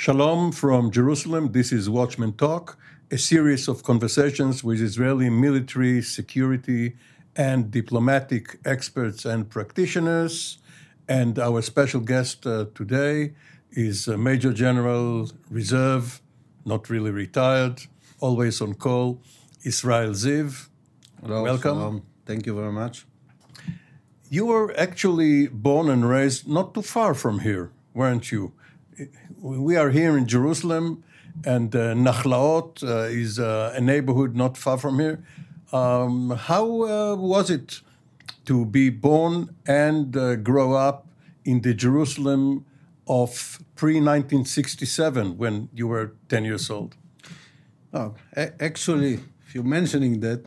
Shalom from Jerusalem. This is Watchmen Talk, a series of conversations with Israeli military, security, and diplomatic experts and practitioners. And our special guest uh, today is uh, Major General Reserve, not really retired, always on call, Israel Ziv. Hello, Welcome. Shalom. Thank you very much. You were actually born and raised not too far from here, weren't you? We are here in Jerusalem, and uh, Nachlaot uh, is uh, a neighborhood not far from here. Um, how uh, was it to be born and uh, grow up in the Jerusalem of pre 1967 when you were 10 years old? Oh, actually, if you're mentioning that,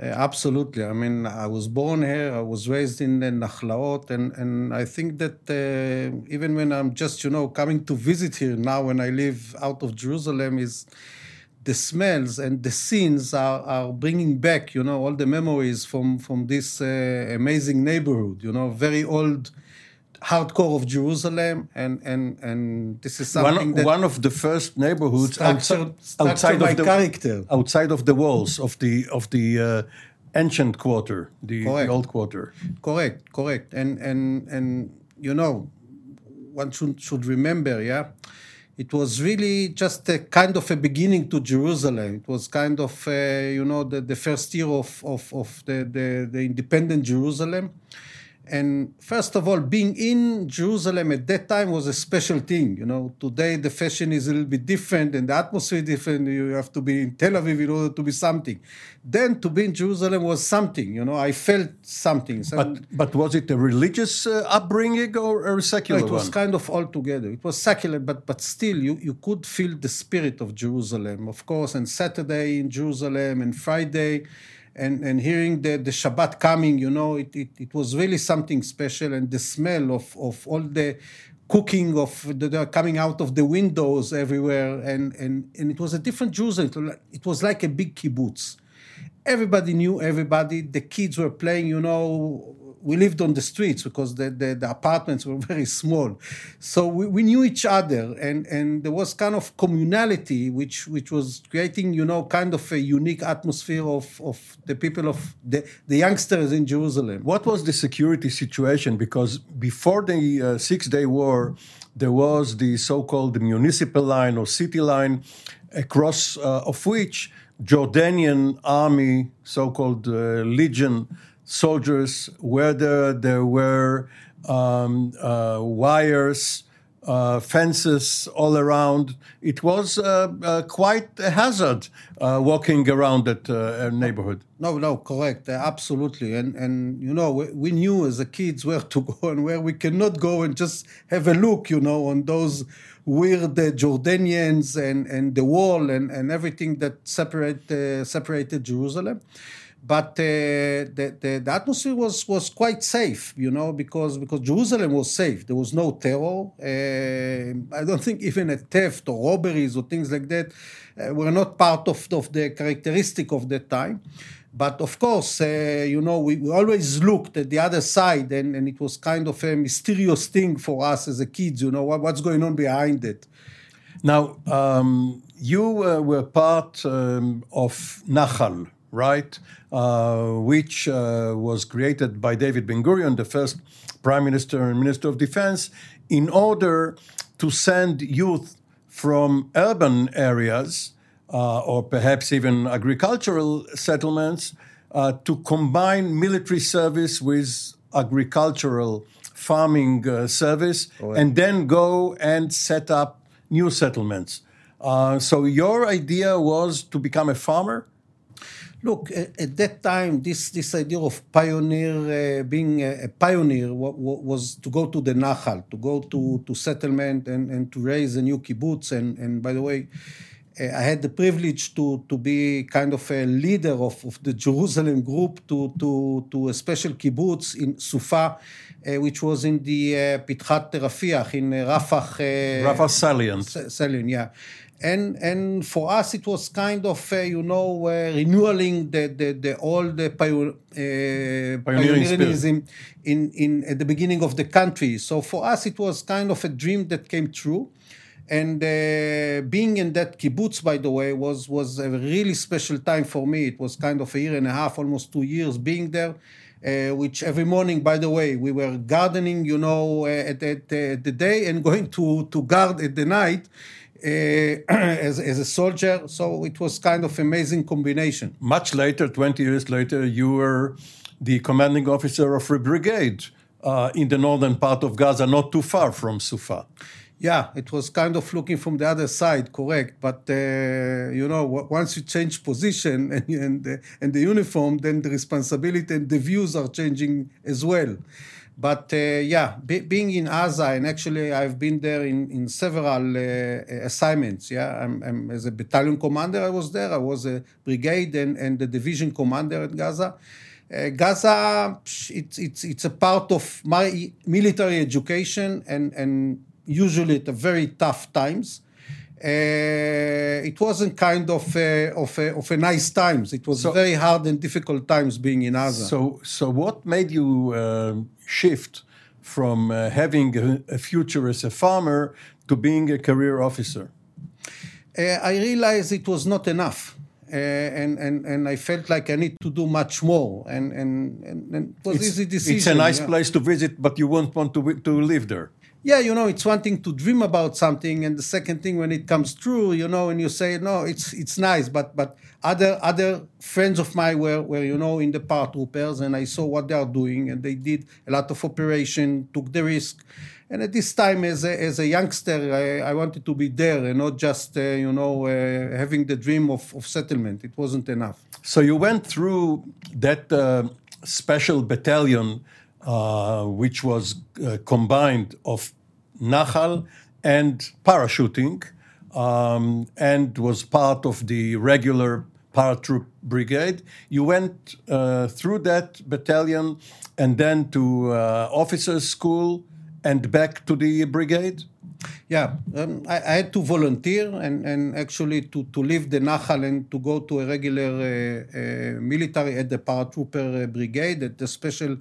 absolutely. I mean, I was born here. I was raised in the Nachlaot, and, and I think that uh, even when I'm just, you know, coming to visit here now, when I live out of Jerusalem, is the smells and the scenes are, are bringing back, you know, all the memories from from this uh, amazing neighborhood. You know, very old, hardcore of Jerusalem, and and and this is something One, that one of the first neighborhoods structured, outside, structured outside of the character. outside of the walls of the of the uh, ancient quarter, the, the old quarter. Correct, correct. And and and you know, one should should remember, yeah. It was really just a kind of a beginning to Jerusalem. It was kind of, uh, you know, the, the first year of, of, of the, the, the independent Jerusalem. And first of all, being in Jerusalem at that time was a special thing. You know, today the fashion is a little bit different and the atmosphere different. You have to be in Tel Aviv in order to be something. Then to be in Jerusalem was something. You know, I felt something. Some- But but was it a religious uh, upbringing or, or a no, secular it was one? kind of all together. It was secular, but but still, you, you could feel the spirit of Jerusalem, of course. And Saturday in Jerusalem, and Friday, and and hearing the, the Shabbat coming, you know, it, it it was really something special. And the smell of of all the cooking of the, the coming out of the windows everywhere, and and and it was a different Jerusalem. It was like- It was like a big kibbutz everybody knew everybody. The kids were playing, you know. We lived on the streets because the, the, the apartments were very small. So we, we knew each other and, and there was kind of communality which which was creating, you know, kind of a unique atmosphere of, of the people of the, the youngsters in Jerusalem. What was the security situation? Because before the uh, Six Day War, there was the so called municipal line or city line, across uh, of which Jordanian army, so called uh, legion soldiers, whether there. Were um, uh, wires. Uh, fences all around. It was uh, uh, quite a hazard uh, walking around that uh, neighborhood. No, no, correct, absolutely, and and you know we, we knew as a kids where to go and where we cannot go and just have a look, you know, on those weird Jordanians and and the wall and and everything that separate separated Jerusalem. But uh, the, the the atmosphere was was quite safe, you know, because because Jerusalem was safe. There was no terror. Uh, I don't think even a theft or robberies or things like that uh, were not part of, of the characteristic of that time. But of course, uh, you know, we, we always looked at the other side, and, and it was kind of a mysterious thing for us as a kids, you know, what, what's going on behind it. Now, um, you uh, were part um, of Nachal, right? Uh, which uh, was created by David Ben Gurion, the first prime minister and minister of defense, in order to send youth from urban areas uh, or perhaps even agricultural settlements uh, to combine military service with agricultural farming uh, service and then go and set up new settlements. Uh, so your idea was to become a farmer? Look, at that time, this, this idea of pioneer, uh, being a, a pioneer, was to go to the Nahal, to go to, to settlement and, and to raise a new kibbutz. And, and by the way, uh, I had the privilege to, to be kind of a leader of, of the Jerusalem group to, to, to a special kibbutz in Sufa, uh, which was in the uh, Pitchat Rafiach, in uh, Rafah. Rafah Salient. Salient, yeah and and for us it was kind of uh, you know uh, renewing the the, the old uh, pioneering pioneerism in in at the beginning of the country. So for us it was kind of a dream that came true. And uh, being in that kibbutz, by the way, was was a really special time for me. It was kind of a year and a half, almost two years, being there. Uh, which every morning, by the way, we were gardening, you know, uh, at, at, at, the day and going to, to guard at the night. Uh, as, as a soldier. So it was kind of amazing combination. Much later, 20 years later, you were the commanding officer of a brigade uh, in the northern part of Gaza, not too far from Sufa. Yeah, it was kind of looking from the other side, correct. But uh, you know, once you change position and and, uh, and the uniform, then the responsibility and the views are changing as well. But uh, yeah, be, being in Gaza, and actually I've been there in, in several uh, assignments. Yeah, I'm, I'm, as a battalion commander, I was there. I was a brigade and, and the division commander at Gaza. Uh, Gaza, it's, it's, it's a part of my military education and, and usually at very tough times. Uh, it wasn't kind of a, of a, of a nice times. It was so, very hard and difficult times being in Gaza. So, so what made you uh, shift from uh, having a, a, future as a farmer to being a career officer? Uh, I realized it was not enough. Uh, and, and, and I felt like I need to do much more. And, and, and, it was it's, easy decision. It's a nice yeah. place to visit, but you won't want to, to live there yeah, you know, it's one thing to dream about something, and the second thing when it comes true, you know, and you say, no, it's it's nice, but but other other friends of mine were were you know in the paratroopers, and I saw what they are doing, and they did a lot of operation, took the risk, and at this time as a as a youngster, I, I wanted to be there and not just uh, you know uh, having the dream of, of settlement. It wasn't enough. So you went through that uh, special battalion uh, which was uh, combined of Nahal and parachuting, um, and was part of the regular paratroop brigade. You went uh, through that battalion and then to uh, officers' school and back to the brigade? Yeah, um, I, I, had to volunteer and, and actually to, to leave the Nahal and to go to a regular uh, uh, military at the paratrooper uh, brigade at the special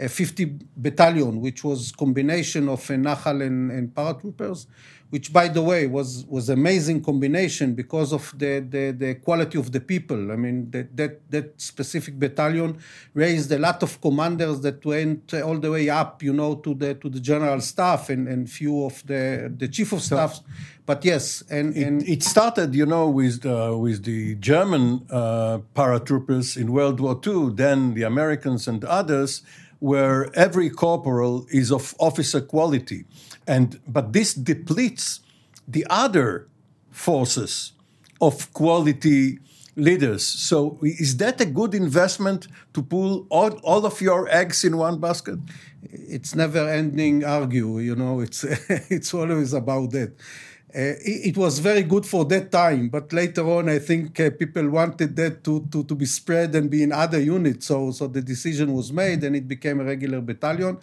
uh, 50 battalion, which was combination of Nahal and, and paratroopers which by the way was was amazing combination because of the, the, the quality of the people. I mean that, that that specific battalion raised a lot of commanders that went all the way up, you know, to the to the general staff and, and few of the the chief of staff. So but yes, and, it, and it started, you know, with the, with the German uh, paratroopers in World War II, then the Americans and others, where every corporal is of officer quality and but this depletes the other forces of quality leaders. So is that a good investment to pull all, all of your eggs in one basket? It's never ending argue, you know, it's it's always about that. Uh, it, it, was very good for that time, but later on, I think uh, people wanted that to, to, to be spread and be in other units. So, so the decision was made, and it became a regular battalion.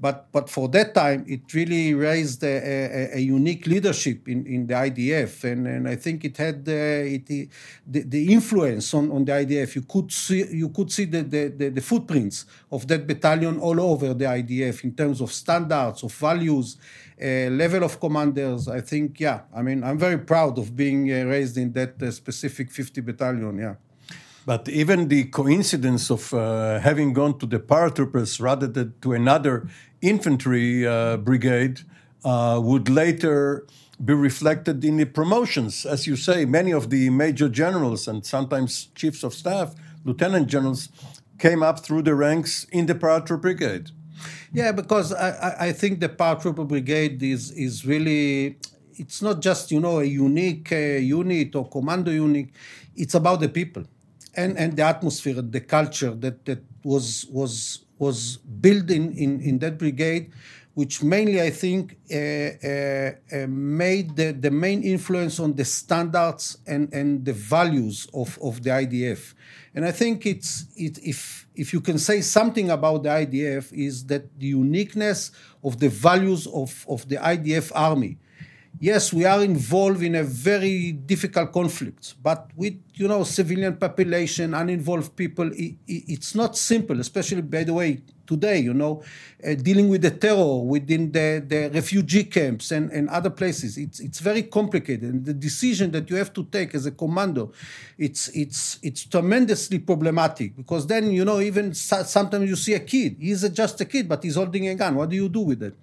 But but for that time, it really raised a, a, a unique leadership in, in the IDF, and, and I think it had uh, it, the, the influence on, on the IDF. You could see you could see the, the, the, the footprints of that battalion all over the IDF in terms of standards, of values. Uh, level of commanders, I think, yeah. I mean, I'm very proud of being uh, raised in that uh, specific 50 battalion, yeah. But even the coincidence of uh, having gone to the paratroopers rather than to another infantry uh, brigade would later be reflected in the promotions. As you say, many of the major generals and sometimes chiefs of staff, lieutenant generals, came up through the ranks in the paratroop brigade. Yeah, because I, I think the paratrooper brigade is is really it's not just you know a unique uh, unit or commando unit. It's about the people and, and the atmosphere, the culture that, that was was was built in, in, in that brigade, which mainly I think uh, uh, uh, made the, the main influence on the standards and, and the values of, of the IDF. And I think it's it, if if you can say something about the IDF is that the uniqueness of the values of, of the IDF army yes, we are involved in a very difficult conflict, but with you know civilian population, uninvolved people, it, it, it's not simple. Especially by the way, today, you know, uh, dealing with the terror within the, the refugee camps and, and other places. It's it's very complicated, and the decision that you have to take as a commando, it's it's it's tremendously problematic because then you know even sometimes you see a kid, he's just a kid, but he's holding a gun. What do you do with it?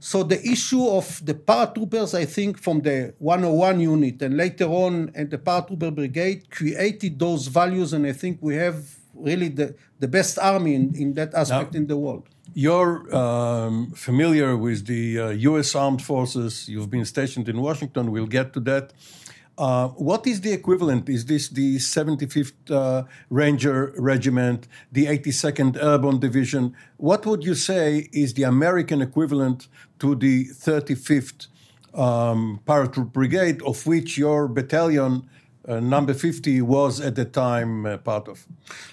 So the issue of the paratroopers, I think, from the 101 unit and later on at the paratrooper brigade created those values, and I think we have really the, the best army in, in that aspect now, in the world. You're um, familiar with the uh, U.S. Armed Forces. You've been stationed in Washington. We'll get to that. Uh, what is the equivalent? Is this the 75th uh, Ranger Regiment, the 82nd Airborne Division? What would you say is the American equivalent to the 35th um, Paratroop Brigade, of which your battalion uh, number 50 was at the time uh, part of?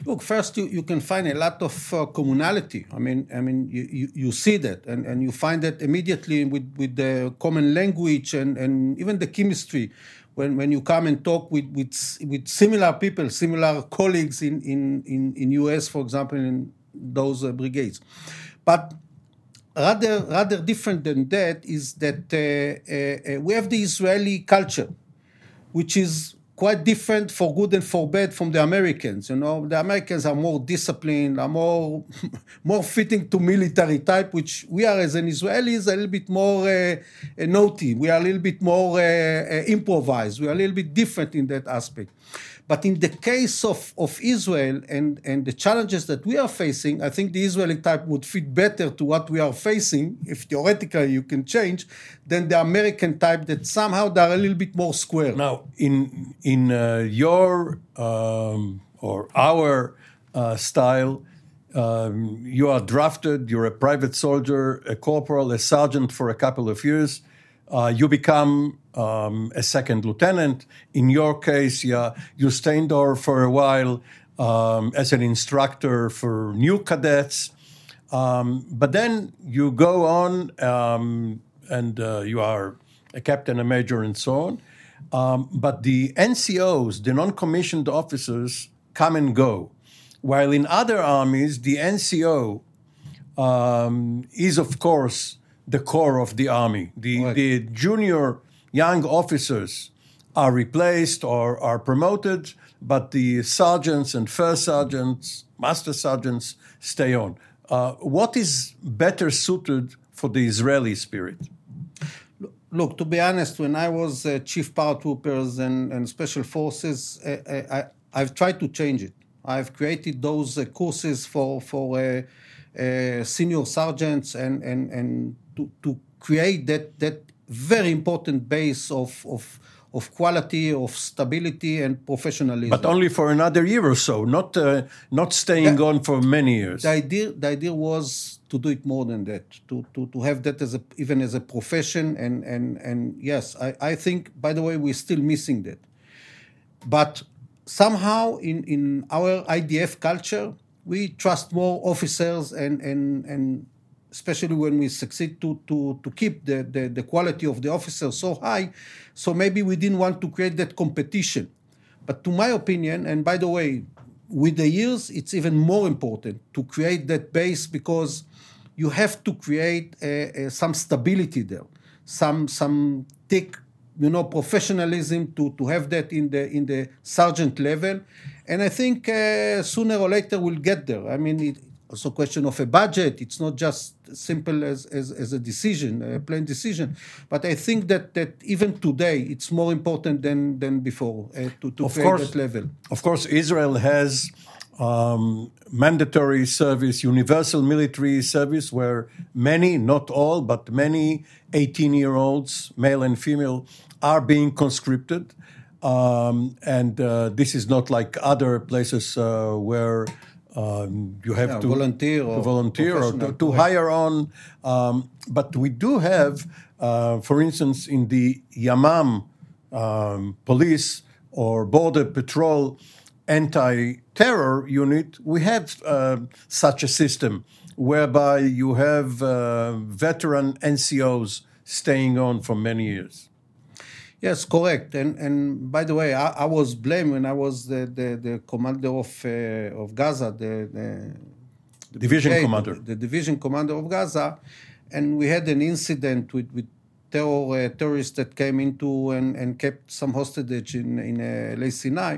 Look, first you, you can find a lot of uh, commonality. I mean, I mean, you, you, you, see that, and, and you find that immediately with, with the common language and, and even the chemistry. When, when you come and talk with, with, with similar people, similar colleagues in, in, in, in US, for example, in those uh, brigades. But rather rather different than that is that uh, uh, we have the Israeli culture, which is quite different for good and for bad from the Americans. You know, the Americans are more disciplined, are more more fitting to military type, which we are as an Israelis a little bit more uh, naughty. We are a little bit more uh, uh, improvised. We are a little bit different in that aspect. But in the case of, of Israel and, and the challenges that we are facing, I think the Israeli type would fit better to what we are facing, if theoretically you can change, than the American type that somehow they're a little bit more square. Now, in, in uh, your um, or our uh, style, um, you are drafted, you're a private soldier, a corporal, a sergeant for a couple of years. Uh, you become um, a second lieutenant. In your case, yeah, you stayed there for a while um, as an instructor for new cadets. Um, but then you go on um, and uh, you are a captain, a major, and so on. Um, but the NCOs, the non commissioned officers, come and go. While in other armies, the NCO um, is, of course, the core of the army. The, right. the junior young officers are replaced or are promoted, but the sergeants and first sergeants, master sergeants stay on. Uh, what is better suited for the Israeli spirit? Look, to be honest, when I was uh, chief paratroopers and, and special forces, uh, uh I, have tried to change it. I've created those uh, courses for for uh, senior sergeants and and and to, to create that that very important base of, of, of quality, of stability, and professionalism. But only for another year or so, not uh, not staying the, on for many years. The idea, the idea was to do it more than that, to, to, to have that as a, even as a profession. And, and, and yes, I, I think, by the way, we're still missing that. But somehow in, in our IDF culture, we trust more officers and, and, and especially when we succeed to, to, to keep the, the, the quality of the officers so high. So maybe we didn't want to create that competition. But to my opinion, and by the way, with the years, it's even more important to create that base because you have to create a, a, some stability there, some some thick, you know, professionalism to, to have that in the in the sergeant level, and I think uh, sooner or later we'll get there. I mean, it, also question of a budget. It's not just simple as, as, as a decision, a plain decision. But I think that, that even today, it's more important than, than before uh, to, to of create course, that level. Of course, Israel has um, mandatory service, universal military service, where many, not all, but many 18 year olds, male and female, are being conscripted. Um, and uh, this is not like other places uh, where um, you have Yeah, to volunteer or to volunteer or to, to hire on. Um, but we do have, uh, for instance, in the Yamam um, police or border patrol anti-terror unit, we have uh, such a system whereby you have uh, veteran NCOs staying on for many years. Yes, correct. And and by the way, I, I was blamed when I was the, the, the commander of uh, of Gaza, the, the, the Division brigade, commander. the division commander of Gaza, and we had an incident with with terror uh, terrorists that came into and, and kept some hostage in in uh, Elei Sinai,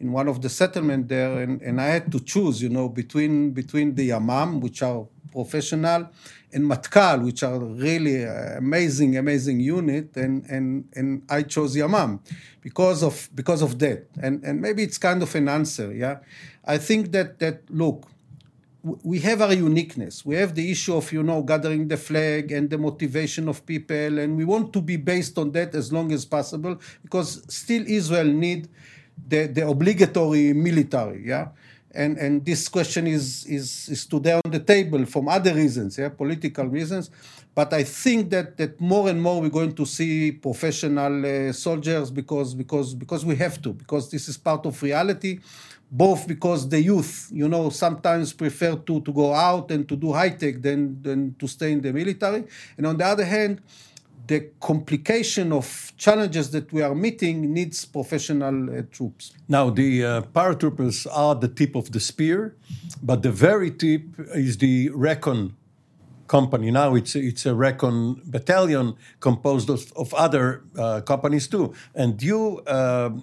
in one of the settlement there, and, and I had to choose, you know, between between the Yamam, which are professional, and Matkal, which are really amazing, amazing unit, and and and I chose Yamam because of because of that, and and maybe it's kind of an answer, yeah. I think that that look, we have our uniqueness. We have the issue of you know gathering the flag and the motivation of people, and we want to be based on that as long as possible because still Israel need the, the obligatory military, yeah. And and this question is is is today on the table from other reasons, yeah, political reasons. But I think that that more and more we're going to see professional uh, soldiers because because because we have to because this is part of reality both because the youth, you know, sometimes prefer to, to go out and to do high tech than, than to stay in the military. And on the other hand, the complication of challenges that we are meeting needs professional uh, troops. Now, the uh, paratroopers are the tip of the spear, but the very tip is the Recon company. Now it's it's a Recon battalion composed of, of other uh, companies too. And you um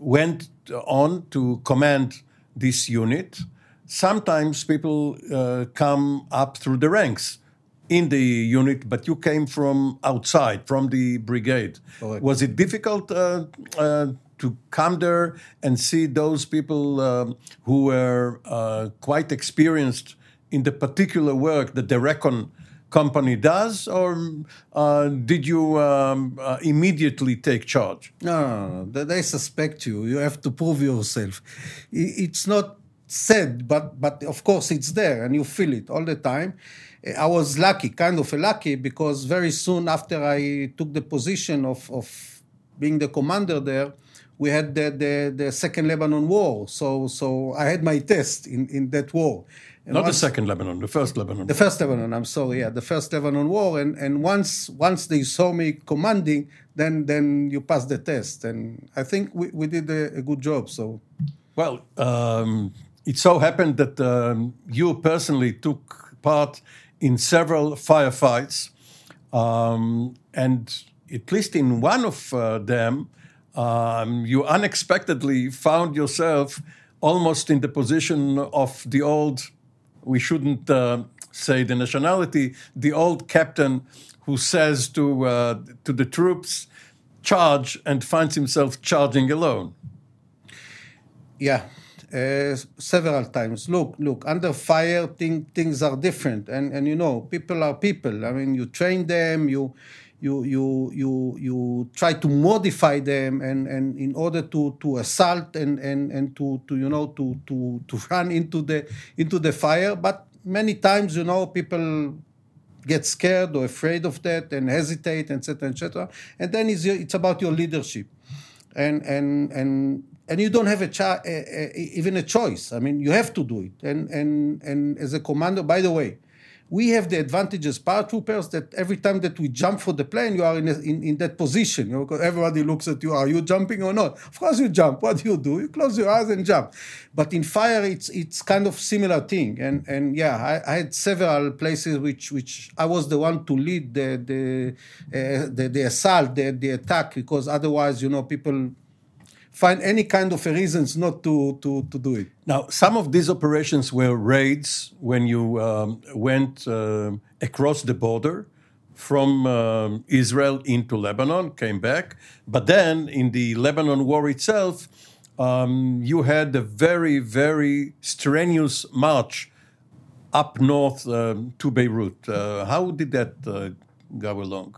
went on to command this unit. Sometimes people uh, come up through the ranks in the unit, but you came from outside, from the brigade. Correct. Was it difficult uh, uh, to come there and see those people um, who were uh, quite experienced in the particular work that the Recon company does, or uh, did you um, uh, immediately take charge? No, no, no, They- They suspect you. You have to prove yourself. It's not said, but but of course it's there, and you feel it all the time. I was lucky, kind of lucky, because very soon after I took the position of, of being the commander there, we had the, the, the second Lebanon war. So so I had my test in, in that war. And Not the second Lebanon, the first Lebanon. the first Lebanon, I'm sorry, yeah, the first Lebanon war, and, and once once they saw me commanding, then then you pass the test, and I think we, we did a, a good job. So Well, um, it so happened that um, you personally took part in several firefights, um, and at least in one of uh, them, um, you unexpectedly found yourself almost in the position of the old, we shouldn't uh, say the nationality, the old captain who says to, uh, to the troops, charge, and finds himself charging alone. yeah, uh, several times. Look, look, under fire, thing, things are different, and and you know, people are people. I mean, you train them, you. You, you, you, you try to modify them and, and in order to, to assault and, and, and to, to you know to, to, to run into the into the fire but many times you know people get scared or afraid of that and hesitate, etc., etc. And then it's, it's about your leadership, and and and and you don't have a, cha- a, a even a choice. I mean, you have to do it. And and and as a commander, by the way, we have the advantage as paratroopers that every time that we jump for the plane, you are in, a, in, in that position. You know, everybody looks at you. Are you jumping or not? Of course you jump. What do you do? You close your eyes and jump. But in fire, it's it's kind of similar thing. And and yeah, I, I had several places which which I was the one to lead the the uh, the, the assault, the, the attack, because otherwise, you know, people find any kind of a reasons not to to to do it. Now, some of these operations were raids when you um, went um across the border from um, Israel into Lebanon, came back. But then in the Lebanon war itself, um, you had a very, very strenuous march up north um, to Beirut. Uh, how did that uh, go along?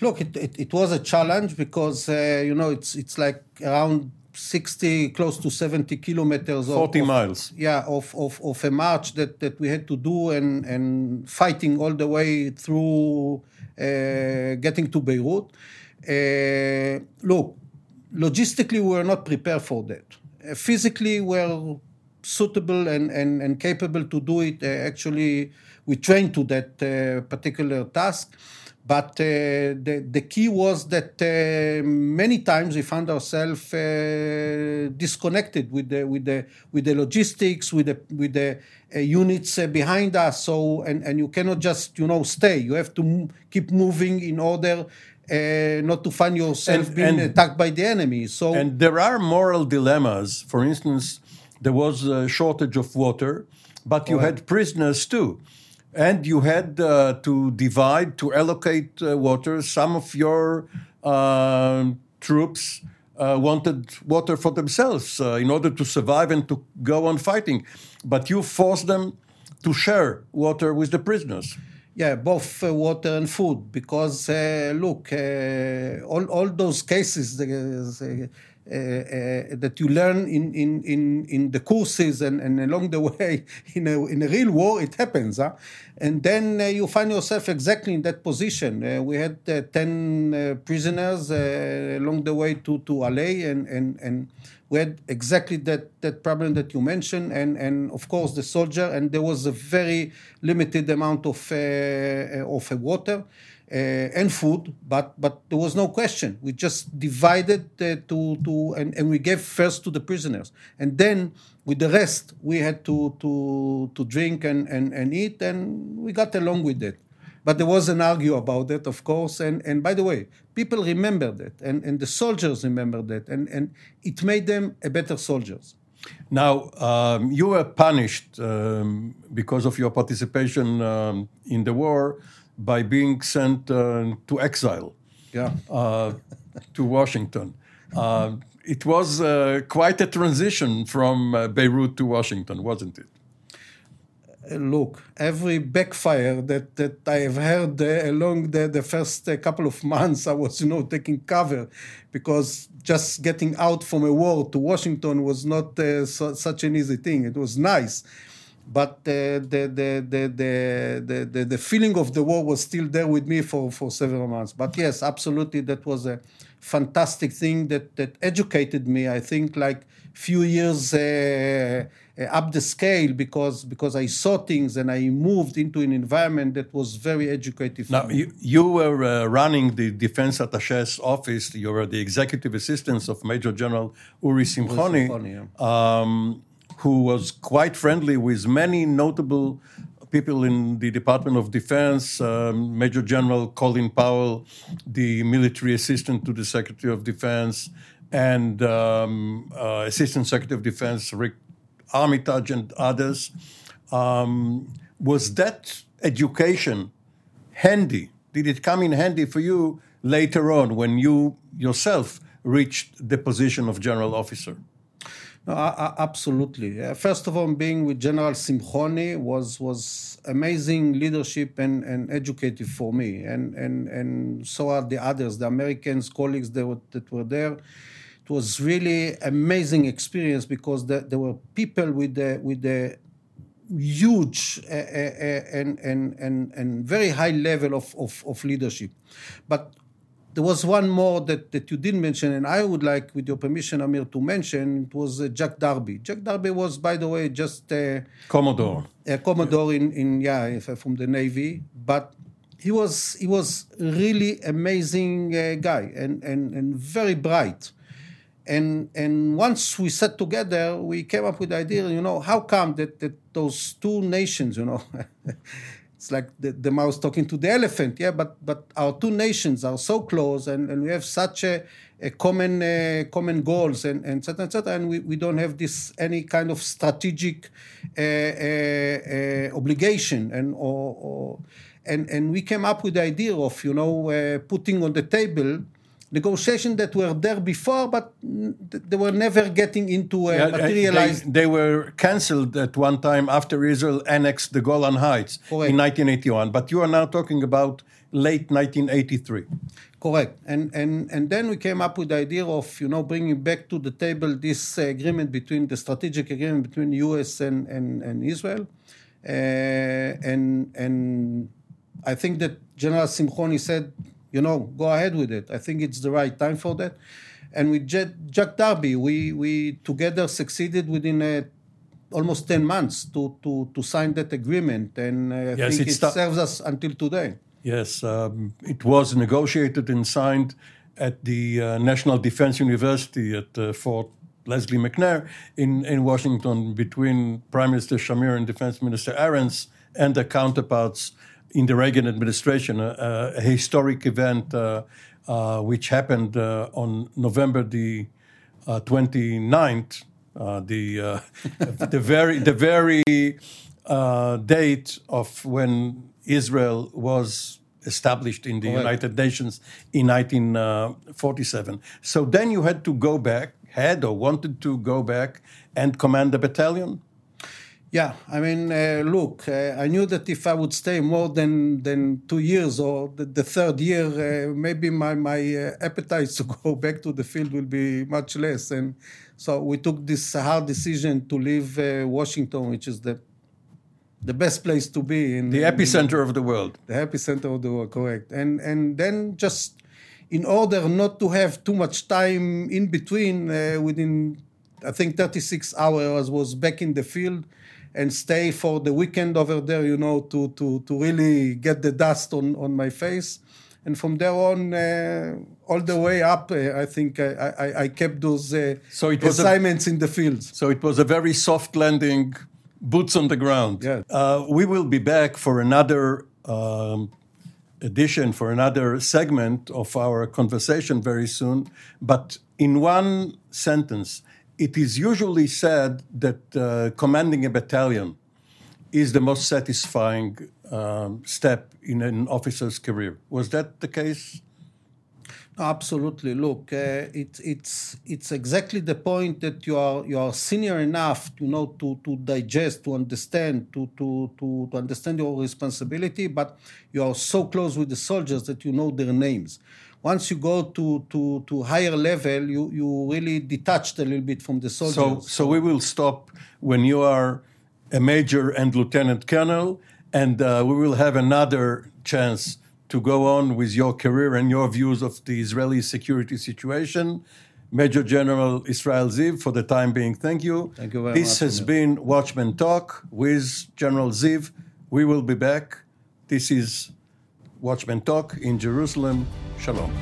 Look, it, it, it was a challenge because uh, you know it's it's like around 60, close to 70 kilometers. Of, 40 of- miles. Yeah, of, of, of a march that, that we had to do and, and fighting all the way through uh, getting to Beirut. Uh, look, logistically, we were not prepared for that. Uh, physically, we're suitable and, and, and capable to do it. Uh, actually, we trained to that uh, particular task. But uh, the, the key was that uh, many times we found ourselves uh, disconnected with the, with, the, with the logistics, with the, with the uh, units uh, behind us. So, and, and you cannot just, you know, stay. You have to m- keep moving in order uh, not to find yourself And- being and- attacked by the enemy. So, And there are moral dilemmas. For instance, there was a shortage of water, but you had prisoners too. And you had uh, to divide, to allocate uh, water. Some of your uh, troops wanted water for themselves in order to survive and to go on fighting. But you forced them to share water with the prisoners. Yeah, both uh, water and food. Because uh, look, uh, all all those cases uh, uh, that you learn in, in, in, in the courses and, and along the way in a, in a real war, it happens. Huh? And then uh, you find yourself exactly in that position. We had uh, 10 uh, prisoners along the way to, to Aley, and, and, and we had exactly that, that problem that you mentioned, and, and of course the soldier, and there was a very limited amount of, uh, of uh, water uh, and food, but, but there was no question. We just divided uh, to, to and, and we gave first to the prisoners. And then with the rest, we had to, to, to drink and, and, and eat, and we got along with it. But there was an argue about that, of course. And, and by the way, people remembered that, and, and the soldiers remembered that, and, and it made them a better soldiers. Now, um, you were punished um, because of your participation um, in the war by being sent uh, to exile Yeah. uh, to Washington. Uh, it was uh, quite a transition from uh, Beirut to Washington, wasn't it? Uh, look, every backfire that, that I have heard uh, along the, the first uh, couple of months, I was, you know, taking cover because just getting out from a war to Washington was not uh, su- such an easy thing. It was nice. But the, the, the, the, the, the, feeling of the war was still there with me for, for several months. But yes, absolutely, that was a fantastic thing that, that educated me, I think, like few years up the scale because because I saw things and I moved into an environment that was very educative. for Now, you, you were uh, running the defense attache's office. You were the executive assistant of Major General Uri Simchoni, Simchoni, um, who was quite friendly with many notable people in the Department of Defense. Um, Major General Colin Powell, the military assistant to the Secretary of Defense, and um, uh, Assistant Secretary of Defense Rick Armitage and others. Um, was that education handy? Did it come in handy for you later on when you yourself reached the position of general officer? No, a- a- absolutely. Uh, first of all, being with General Simchoni was was amazing leadership and, and educative for me, and, and and so are the others, the Americans colleagues that were, that were there. It was really amazing experience because the, there were people with the with the huge uh, uh, uh, and, and, and, and very high level of, of, of leadership. But there was one more that, that you didn't mention, and I would like, with your permission, Amir, to mention. It was uh, Jack Darby. Jack Darby was, by the way, just uh, Commodore. a commodore in, in yeah uh, from the navy, but he was he was really amazing uh, guy and, and and very bright. And and once we sat together, we came up with the idea. You know, how come that that those two nations, you know. It's like the, the mouse talking to the elephant, yeah. But but our two nations are so close, and, and we have such a, a common uh, common goals, and and etc. etc. And we, we don't have this any kind of strategic uh, uh, uh, obligation, and or, or and and we came up with the idea of you know uh, putting on the table negotiations that were there before, but they were never getting into uh, Yeah, materialized. They, they were cancelled at one time after Israel annexed the Golan Heights Correct. in 1981. But you are now talking about late 1983. Correct, and and and then we came up with the idea of you know bringing back to the table this uh, agreement between the strategic agreement between U.S. and and, and Israel, uh, and and I think that General Simchoni said, you know, go ahead with it. I think it's the right time for that. And with Jack Darby, we we together succeeded within a almost 10 months to, to, to sign that agreement, and uh, I yes, think it serves us until today. Yes, um, it was negotiated and signed at the uh, National Defense University at uh, Fort Leslie McNair in, in Washington between Prime Minister Shamir and Defense Minister Arens and their counterparts in the Reagan administration, a, a historic event uh, uh which happened uh, on November the 29th, uh, the, the very, the very date of when Israel was established in the Correct. United Nations in 1947. So then you had to go back, had or wanted to go back and command a battalion? Yeah, I mean, uh, look, uh, I knew that if I would stay more than, than two years or the, the third year, uh, maybe my, my uh, appetite to go back to the field will be much less. And so we took this hard decision to leave uh, Washington, which is the the best place to be in the epicenter in, of the world. The epicenter of the world, correct. And and then just in order not to have too much time in between, uh, within I think 36 hours was back in the field and stay for the weekend over there, you know, to to to really get the dust on on my face. And from there on, uh, all the way up, uh, I think I, I, I, kept those uh, so it was assignments a, in the fields. So it was a very soft landing boots on the ground. Yeah. Uh, we will be back for another um, edition, for another segment of our conversation very soon. But in one sentence, it is usually said that uh, commanding a battalion is the most satisfying um, step in an officer's career. Was that the case? Absolutely. Look, uh, it's it's it's exactly the point that you are you are senior enough, you know, to to digest, to understand, to to to, to understand your responsibility, but you are so close with the soldiers that you know their names. Once you go to to to higher level, you you really detached a little bit from the soldiers. So so we will stop when you are a major and lieutenant colonel, and uh, we will have another chance to go on with your career and your views of the Israeli security situation. Major General Israel Ziv, for the time being, thank you. Thank you very this much. This has been Watchmen Talk with General Ziv. We will be back. This is Watchmen Talk in Jerusalem. Shalom.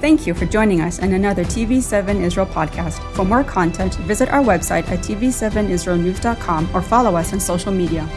Thank you for joining us in another TV7 Israel podcast. For more content, visit our website at tv7israelnews.com or follow us on social media.